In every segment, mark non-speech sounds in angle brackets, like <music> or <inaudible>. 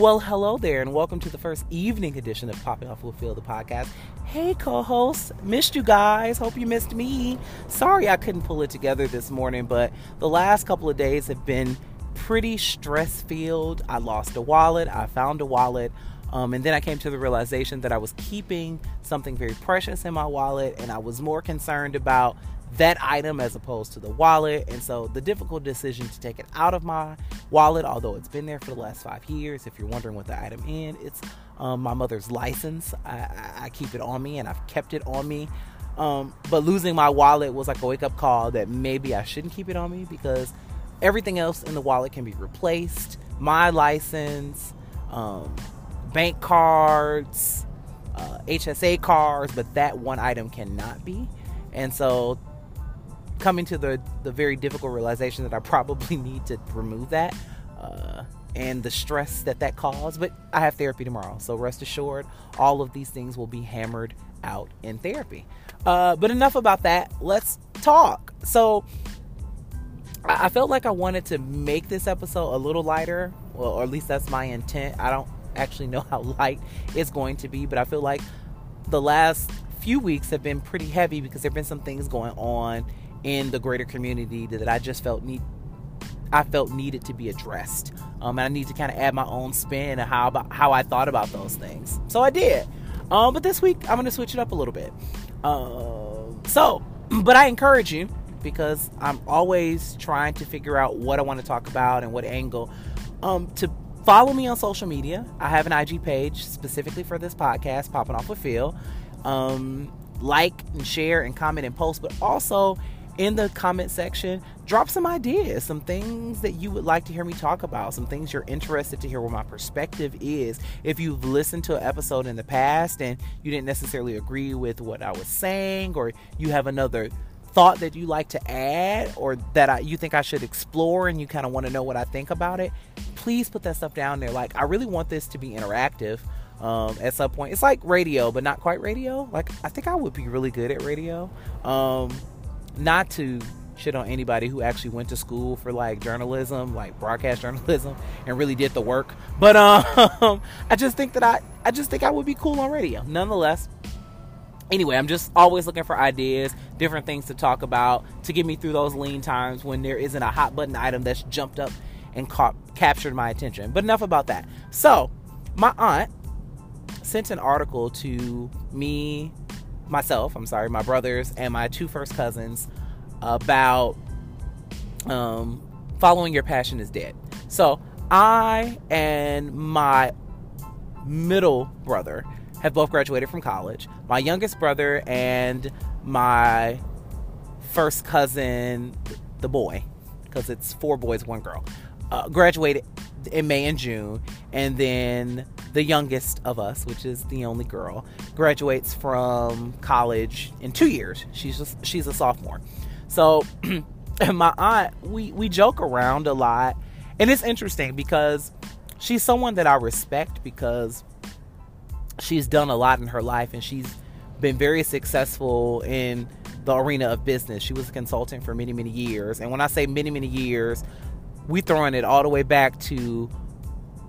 Well, hello there, and welcome to the first evening edition of Popping Off with Phil, the podcast. Hey, co hosts, missed you guys. Hope you missed me. Sorry I couldn't pull it together this morning, but the last couple of days have been pretty stress filled. I lost a wallet, I found a wallet. Um, and then I came to the realization that I was keeping something very precious in my wallet, and I was more concerned about that item as opposed to the wallet. And so the difficult decision to take it out of my wallet, although it's been there for the last five years, if you're wondering what the item is, it's um, my mother's license. I, I, keep it on me and I've kept it on me. Um, but losing my wallet was like a wake up call that maybe I shouldn't keep it on me because everything else in the wallet can be replaced. My license, um, bank cards, uh, HSA cards, but that one item cannot be. And so coming to the the very difficult realization that I probably <laughs> need to remove that uh, and the stress that that caused. But I have therapy tomorrow, so rest assured, all of these things will be hammered out in therapy. Uh, but enough about that. Let's talk. So I, felt like I wanted to make this episode a little lighter, well, or at least that's my intent. I don't actually know <laughs> how light it's going to be, but I feel like the last few weeks have been pretty heavy because there have been some things going on in the greater community that I just felt need I felt needed to be addressed. Um, and I need to kind of add my own spin and how about how I thought about those things. So I did. Um, but this week I'm gonna switch it up a little bit. Um, so, <clears throat> but I encourage you because I'm always trying to figure out what I want to talk about and what angle. Um, to follow me on social media. I have an IG page specifically for this podcast, popping off with Phil. Um, like and share and comment and post, but also in the comment section, drop some ideas, some things that you would like to hear me talk about, some things you're interested to hear what my perspective is. If you've listened to an episode in the past and you didn't necessarily agree with what I was saying, or you have another thought that you like to add or that I, you think I should explore and you kind of want to know what I think about it, please put that stuff down there. Like, I really want this to be interactive um, at some point. It's like radio, but not quite radio. Like, I think I would be really good at radio. Um, not to shit on anybody who actually went to school for like journalism, like broadcast journalism, and really did the work. But um, <laughs> I just think that I, I just think I would be cool on radio. Nonetheless, anyway, I'm just always looking for ideas, different things to talk about to get me through those lean times when there isn't a hot button item that's jumped up and caught, captured my attention. But enough about that. So, my aunt sent an article to me myself, I'm sorry, my brothers and my two first cousins about um, following your passion is dead. So I and my middle brother have both graduated from college. My youngest brother and my first cousin, the boy, because it's four boys, one girl, uh, graduated in May and June. And then the youngest of us, which is the only girl, graduates from college in two years. She's just, she's a sophomore. So <clears throat> my aunt, we we joke around a lot, and it's interesting because she's someone that I respect because she's done a lot in her life and she's been very successful in the arena of business. She was a consultant for many many years, and when I say many many years, we throwing it all the way back to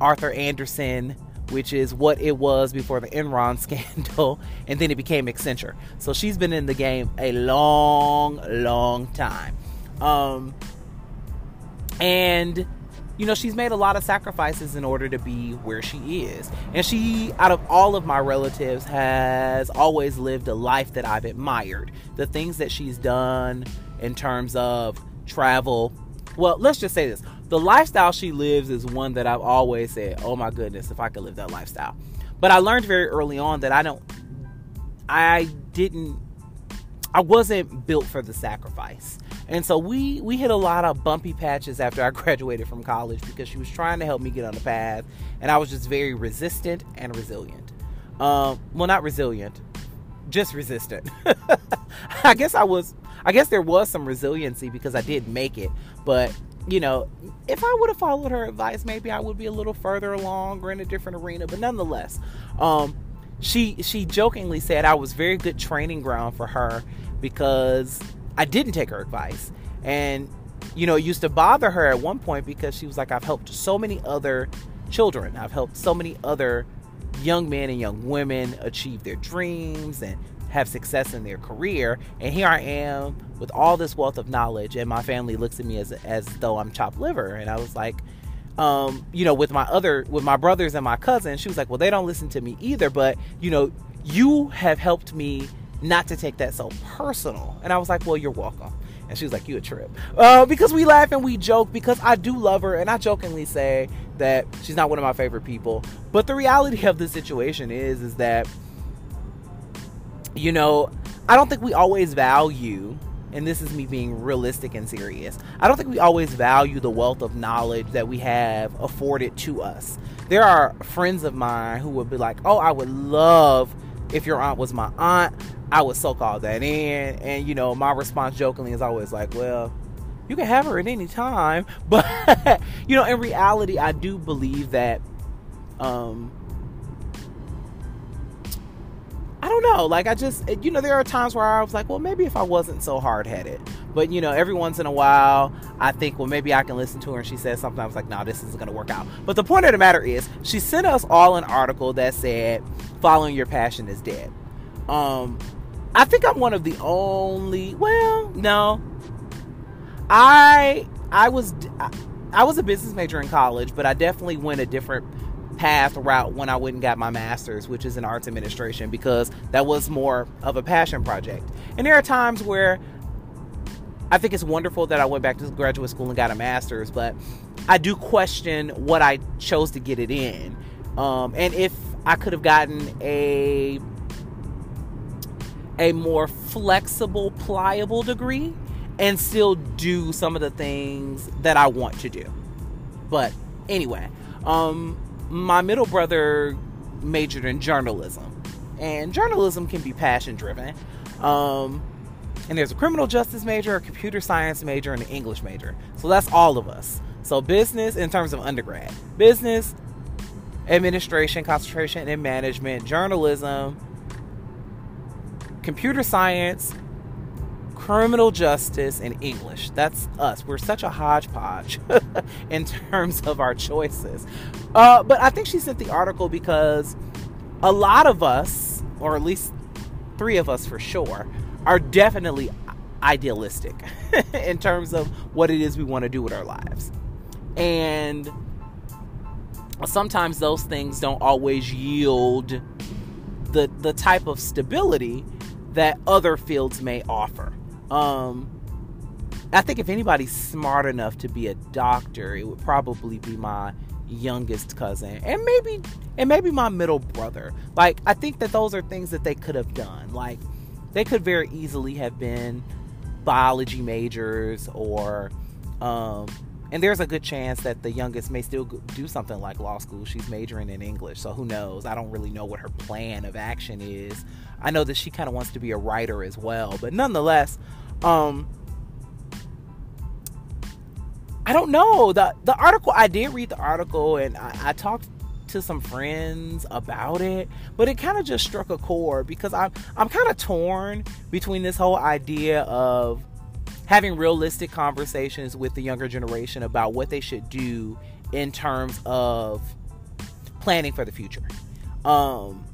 Arthur Andersen, which is what it was before the Enron <laughs> scandal, and then it became Accenture. So she's been in the game a long, long time. Um, and you know, she's made a lot of sacrifices in order to be where she is. And she, out of all of my relatives, has always lived a life that I've admired. The things that she's done in terms of travel. Well, let's just say this the lifestyle she lives is one that I've always said, oh my goodness, if I could live that lifestyle. But I learned very early on that I don't, I didn't, I wasn't built for the sacrifice. And so we we hit a lot of bumpy patches after I <laughs> graduated from college because she was trying to help me get on the path, and I was just very resistant and resilient. Um, well, not resilient, just resistant. <laughs> I guess I was. I guess there was some resiliency because I did make it, but you know, if I would have followed her advice, maybe I would be a little further along or in a different arena. But nonetheless, um, she she jokingly said I was very good training ground for her because I didn't take her advice, and you know, it used to bother her at one point because she was like, I've helped so many other children. I've helped so many other young men and young women achieve their dreams and have success in their career. And here I am with all this wealth of knowledge, and my family looks at me as as though I'm chopped liver. And I was like, um, you know, with my other with my brothers and my cousins, she was like, well, they don't listen to me either, but you know, you have helped me not to take that so personal. And I was like, well, you're welcome. And she was like, you a trip. Uh, because we laugh and we joke because I do love her. And I jokingly say that she's not one of my favorite people. But the reality of the situation is, is that, you know, I don't think we always value, and this is me being realistic and serious, I don't think we always value the wealth of knowledge that we have afforded to us. There are friends of mine who would be like, oh, I would love if your aunt was my aunt. I would soak all that in. And, you know, my response jokingly is always like, well, you can have her at any time. <laughs> But, you know, in reality, I do believe that, um, I don't know. Like, I just, you know, there are times where I was like, well, maybe if I wasn't so hard headed. But, you know, every once in a while, I think, well, maybe I can listen to her and she says something. I was like, no, this isn't to work out. But the point of the matter is, she sent us all an article that said, following your passion is dead. Um, I think I'm one of the only. Well, no. I I was I was a business major in college, but I definitely went a different path route when I went and got my master's, which is in arts administration, because that was more of a passion project. And there are times where I think it's wonderful that I went back to graduate school and got a master's, but I do question what I chose to get it in. Um, and if I could have gotten a a more flexible, pliable degree and still do some of the things that I want to do. But anyway, um, my middle brother majored in journalism, and journalism can be passion driven. Um, and there's a criminal justice major, a computer science major, and an English major. So that's all of us. So business in terms of undergrad, business, administration, concentration in management, journalism, computer science, criminal justice, and English. That's us. We're such a hodgepodge <laughs> in terms of our choices. Uh, but I think she sent the article because a lot of us, or at least three of us for sure, are definitely idealistic <laughs> in terms of what it is we want to do with our lives. And sometimes those things don't always yield the the type of stability that other fields may offer. Um, I think if anybody's smart enough to be a doctor, it would probably be my youngest cousin and maybe and maybe my middle brother. Like I think that those are things that they could have done. Like they could very easily have been biology majors or um, and there's a good chance that the youngest may still do something like law school. She's majoring in English, so who knows? I don't really know what her plan of action is. I know that she kind of wants to be a writer as well, but nonetheless, um, I don't know. the The article I did read the article, and I, I talked to some friends about it, but it kind of just struck a chord because I'm I'm kind of torn between this whole idea of having realistic conversations with the younger generation about what they should do in terms of planning for the future. Um,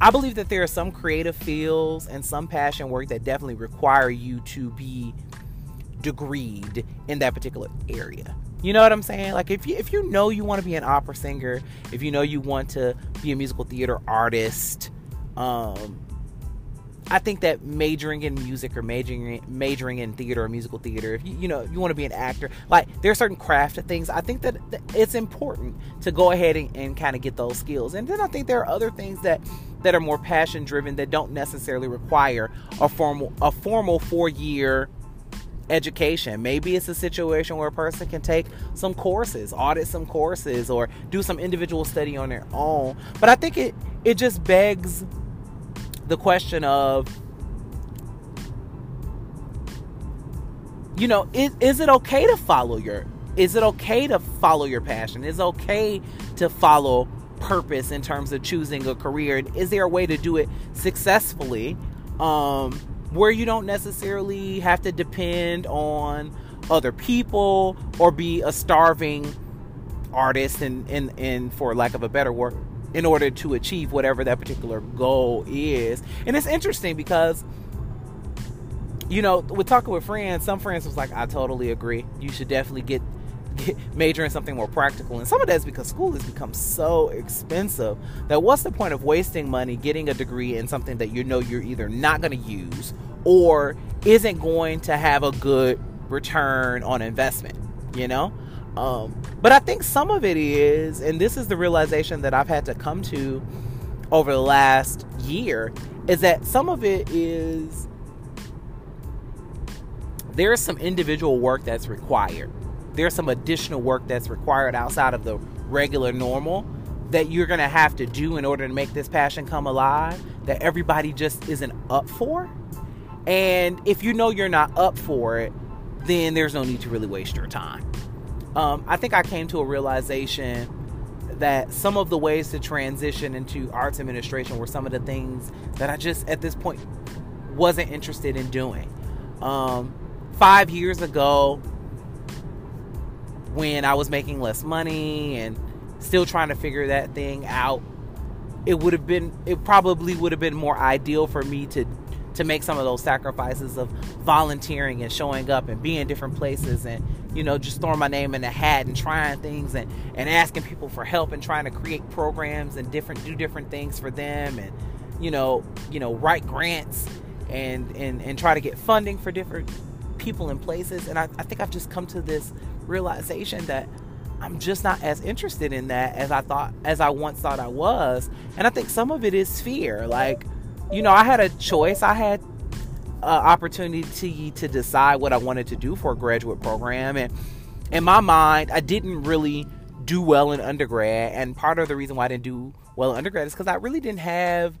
I believe that there are some creative fields and some passion work that definitely require you to be degreed in that particular area. You know what I'm saying? Like if you if you know you want to be an opera singer, if you know you want to be a musical theater artist, um, I think that majoring in music or majoring majoring in theater or musical theater, if you you know you want to be an actor, like there are certain craft things. I think that, it's important to go ahead and, and kind of get those skills. And then I think there are other things that that are more passion driven that don't necessarily require a formal a formal four year education. Maybe it's a situation where a person can take some courses, audit some courses, or do some individual study on their own. But I think it it just begs the question of you know is, is it okay to follow your is it okay to follow your passion is it okay to follow purpose in terms of choosing a career and is there a way to do it successfully um, where you don't necessarily have to depend on other people or be a starving artist and, and, and for lack of a better word, in order to achieve whatever that particular goal is. And it's interesting because, you know, with talking with friends, some friends was like, I totally agree. You should definitely get major in something more practical. And some of that's because school has become so expensive that what's the point of wasting money getting a degree in something that you know you're either not going to use or isn't going to have a good return on investment, you know? Um, but I think some of it is, and this is the realization that I've had to come to over the last year, is that some of it is there's some individual work that's required. There's some additional work that's required outside of the regular normal that you're going to have to do in order to make this passion come alive that everybody just isn't up for. And if you know you're not up for it, then there's no need to really waste your time um, I think I came to a realization that some of the ways to transition into arts administration were some of the things that I just at this point wasn't interested in doing. Um, five years ago, when I was making less money and still trying to figure that thing out, it would have been, it probably would have been more ideal for me to to make some of those sacrifices of volunteering and showing up and being in different places and you know just throwing my name in the hat and trying things and and asking people for help and trying to create programs and different do different things for them and you know you know write grants and and and try to get funding for different people and places. And I, I think I've just come to this realization that I'm just not as interested in that as I thought as I once thought I was and I think some of it is fear like you know, I had a choice. I had uh, opportunity to, decide what I wanted to do for a graduate program, and in my mind, I didn't really do well in undergrad. And part of the reason why I didn't do well in undergrad is because I really didn't have.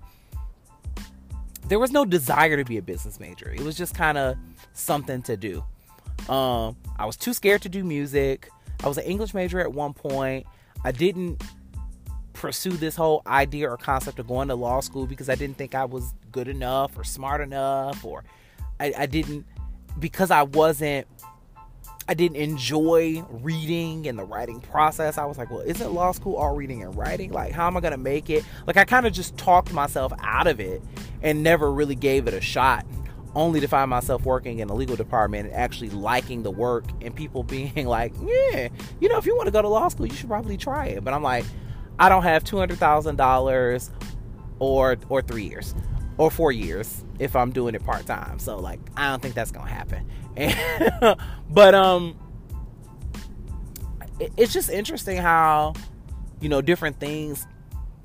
There was no desire to be a business major. It was just kind of something to do. Um, I was too scared to do music. I was an English major at one point. I didn't pursue this whole idea or concept of going to law school because I didn't think I was good enough or smart enough or I, I didn't because I wasn't I didn't enjoy reading and the writing process. I was like, well, isn't law school all reading and writing? Like, how am I going to make it? Like, I kind of just talked myself out of it and never really gave it a shot, only to find myself working in the legal department and actually liking the work and people <laughs> being like, yeah, you know, if you want to go to law school, you should probably try it. But I'm like, I don't have two hundred thousand dollars or or three years or four years if I'm doing it part time. So like I don't think that's gonna happen. And, <laughs> but um, it, it's just interesting how you know different things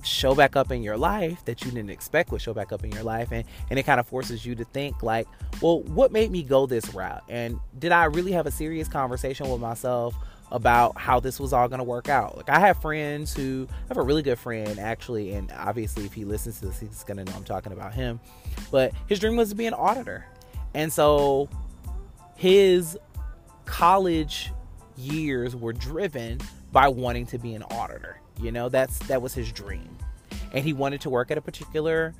show back up in your life that you didn't expect would show back up in your life and and it kind of forces you to think like well what made me go this route and did i really have a serious conversation with myself about how this was all going to work out. Like I have friends who I have a really good friend actually, and obviously if he listens to this, he's going to know I'm talking about him. But his dream was to be an auditor, and so his college years were driven by wanting to be an auditor. You know, that's that was his dream, and he wanted to work at a particular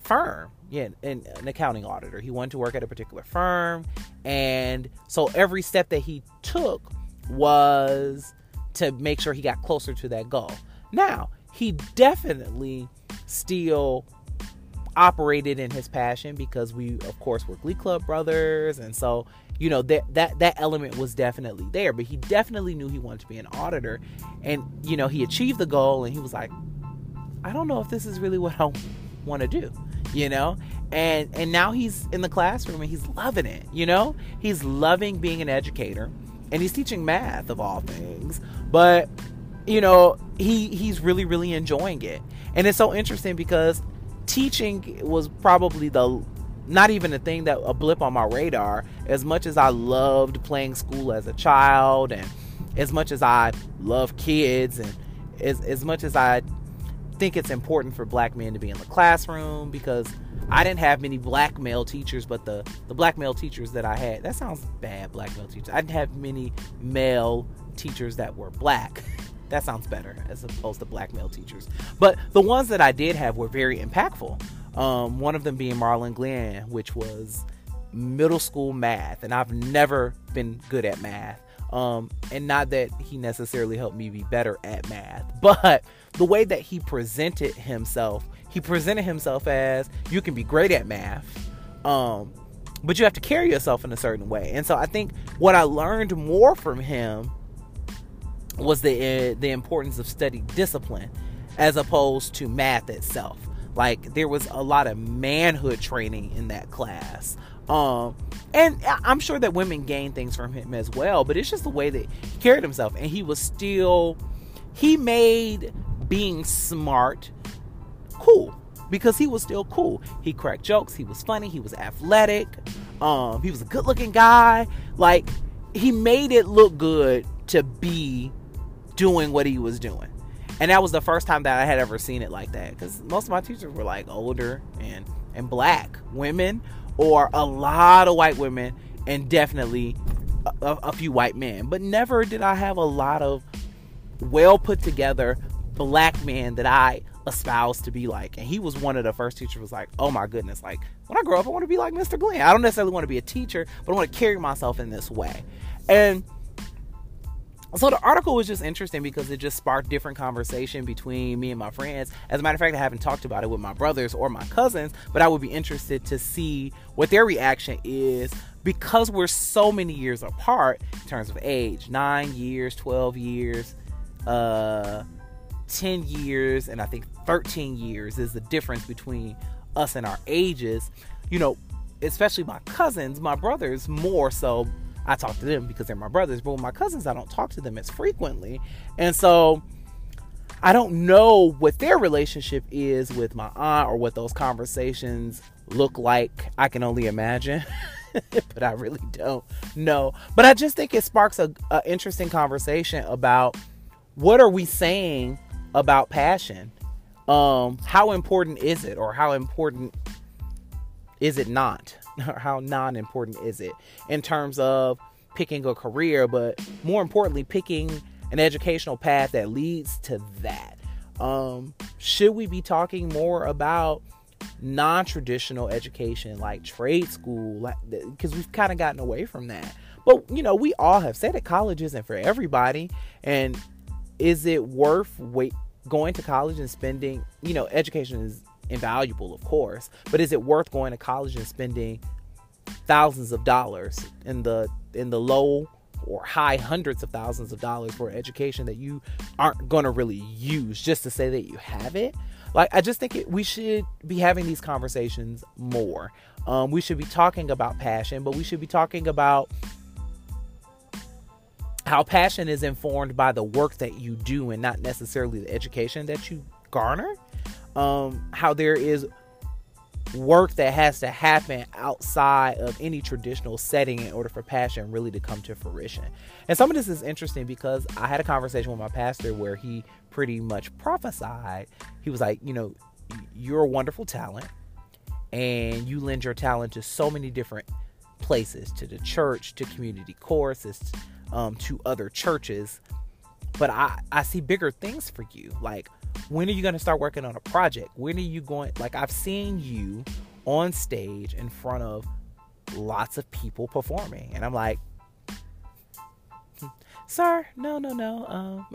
firm. Yeah an, an accounting auditor. He wanted to work at a particular firm. And so every step that he took was to make sure he got closer to that goal. Now, he definitely still operated in his passion because we of course were Glee Club brothers. And so you know that that that element was definitely there but he definitely knew he wanted to be an auditor. And you know he achieved the goal and he was like I don't know if this is really what I want to do you know? And and now he's in the classroom and he's loving it you know? He's loving being an educator and he's teaching math of all things but you know he he's really really enjoying it. And it's so interesting because teaching was probably the not even a thing that a blip on my radar as much as i loved playing school as a child and as much as i love kids and as, as much as i think it's important for black men to be in the classroom because I didn't have many black male teachers, but the, the black male teachers that I had, that sounds bad, black male teachers. I didn't have many male teachers that were black. <laughs> that sounds better as opposed to black male teachers. But the ones that I did have were very impactful. Um, one of them being Marlon Glenn, which was middle school math, and I've never been good at math. Um, and not that he necessarily helped me be better at math, <laughs> but the way that he presented himself, he presented himself as you can be great at math, um, but you have to carry yourself in a certain way. And so I think what I learned more from him was the uh, the importance of study discipline as opposed to math itself. Like there was a lot of manhood training in that class. Um, and I'm sure that women gain things from him as well, but it's just the way that he carried himself. And he was still, he made being smart cool because he was still cool. He cracked jokes, he was funny, he was athletic, um, he was a good looking guy. Like, he made it look good to be doing what he was doing. And that was the first time that I had ever seen it like that because most of my teachers were like older and and black women or a lot of white women and definitely a, a few white men. But never did I have a lot of well put together black men that I espoused to be like. And he was one of the first teachers was like, oh my goodness, like when I grow up, I want to be like Mr. Glenn. I don't necessarily want to be a teacher, but I want to carry myself in this way. And so the article was just interesting because it just sparked different conversation between me and my friends. As a matter of fact, I haven't talked about it with my brothers or my cousins, but I would be interested to see what their reaction is because we're so many years apart in terms of age nine years, 12 years, uh, 10 years, and I think 13 years is the difference between us and our ages. You know, especially my cousins, my brothers more so I talk to them because they're my brothers, but with my cousins, I don't talk to them as frequently. And so I don't know what their relationship is with my aunt or what those conversations look like. I can only imagine. <laughs> but I really don't know. But I just think it sparks a, a interesting conversation about what are we saying about passion? Um, how important is it, or how important is it not? <laughs> how non-important is it in terms of picking a career, but more importantly, picking an educational path that leads to that. Um, should we be talking more about non-traditional education like trade school like because we've kind of gotten away from that but you know we all have said that college isn't for everybody and is it worth wait going to college and spending you know education is invaluable, of course, but is it worth going to college and spending thousands of dollars in the in the low or high hundreds of thousands of dollars for education that you aren't going to really use just to say that you have it? Like, I just think it, we should be having these conversations more. Um, we should be talking about passion, but we should be talking about how passion is informed by the work that you do and not necessarily the education that you garner um, how there is work that has to happen outside of any traditional setting in order for passion really to come to fruition. And some of this is interesting because I had a conversation with my pastor where he pretty much prophesied. He was like, you know, you're a wonderful talent and you lend your talent to so many different places to the church, to community courses, um, to other churches. But I, I see bigger things for you. Like, when are you going to start working on a project? When are you going? Like, I've seen you on stage in front of lots of people performing, and I'm like, hmm, sir, no, no, no. Um,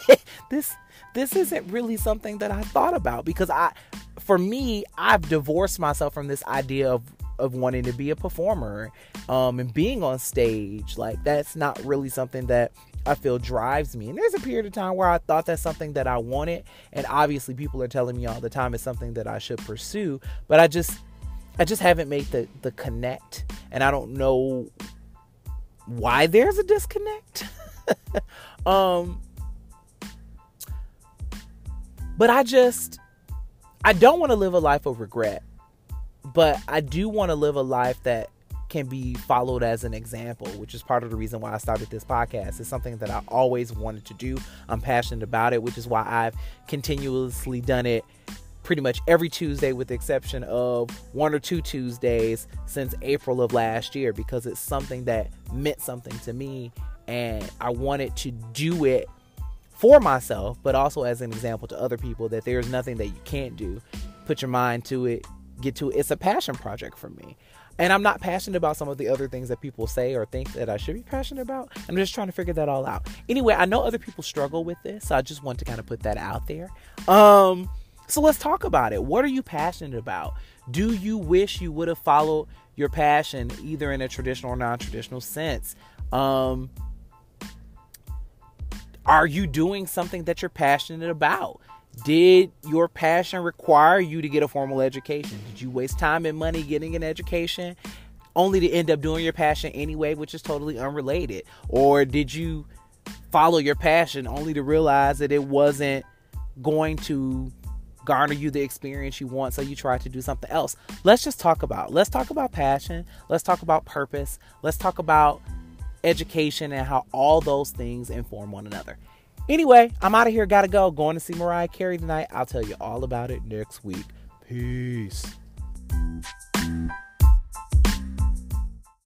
<laughs> this this isn't really something that I thought about because I, for me, I've divorced myself from this idea of of wanting to be a performer um, and being on stage. Like that's not really something that I feel drives me. And there's a period of time where I thought that's something that I wanted. And obviously people are telling me all the time it's something that I should pursue. But I just I just haven't made the, the connect. And I don't know why there's a disconnect. <laughs> um but I just I don't want to live a life of regret. But I do want to live a life that can be followed as an example, which is part of the reason why I started this podcast. It's something that I always wanted to do. I'm passionate about it, which is why I've continuously done it pretty much every Tuesday, with the exception of one or two Tuesdays since April of last year, because it's something that meant something to me and I wanted to do it for myself, but also as an example to other people that there's nothing that you can't do. Put your mind to it, get to it. It's a passion project for me. And I'm not passionate about some of the other things that people say or think that I should be passionate about. I'm just trying to figure that all out. Anyway, I know other people struggle with this, so I just want to kind of put that out there. Um, so let's talk about it. What are you passionate about? Do you wish you would have followed your passion either in a traditional or non-traditional sense? Um, are you doing something that you're passionate about? Did your passion require you to get a formal education? Did you waste time and money getting an education only to end up doing your passion anyway, which is totally unrelated? Or did you follow your passion only to realize that it wasn't going to garner you the experience you want so you tried to do something else let's just talk about let's talk about passion let's talk about purpose let's talk about education and how all those things inform one another Anyway, I'm out of here. Gotta go. Going to see Mariah Carey tonight. I'll tell you all about it next week. Peace.